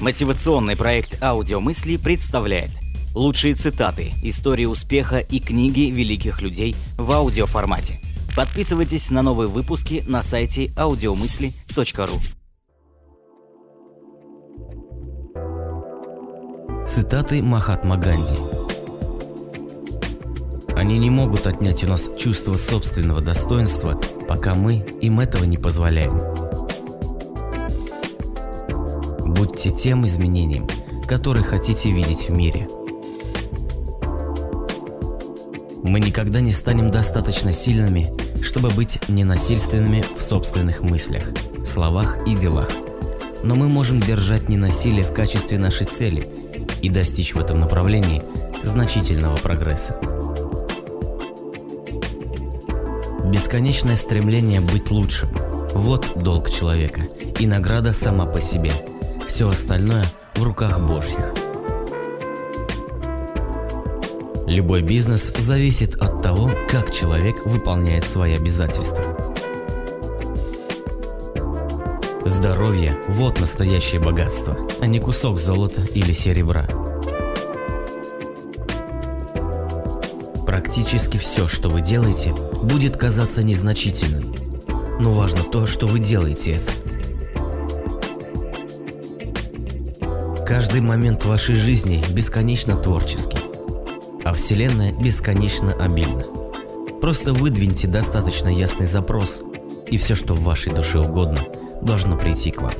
Мотивационный проект «Аудиомысли» представляет лучшие цитаты, истории успеха и книги великих людей в аудиоформате. Подписывайтесь на новые выпуски на сайте audiomысли.ру. Цитаты Махатма Ганди Они не могут отнять у нас чувство собственного достоинства, пока мы им этого не позволяем. Будьте тем изменением, который хотите видеть в мире. Мы никогда не станем достаточно сильными, чтобы быть ненасильственными в собственных мыслях, словах и делах. Но мы можем держать ненасилие в качестве нашей цели и достичь в этом направлении значительного прогресса. Бесконечное стремление быть лучшим – вот долг человека и награда сама по себе – все остальное в руках Божьих. Любой бизнес зависит от того, как человек выполняет свои обязательства. Здоровье – вот настоящее богатство, а не кусок золота или серебра. Практически все, что вы делаете, будет казаться незначительным. Но важно то, что вы делаете это. Каждый момент вашей жизни бесконечно творческий, а Вселенная бесконечно обильна. Просто выдвиньте достаточно ясный запрос, и все, что в вашей душе угодно, должно прийти к вам.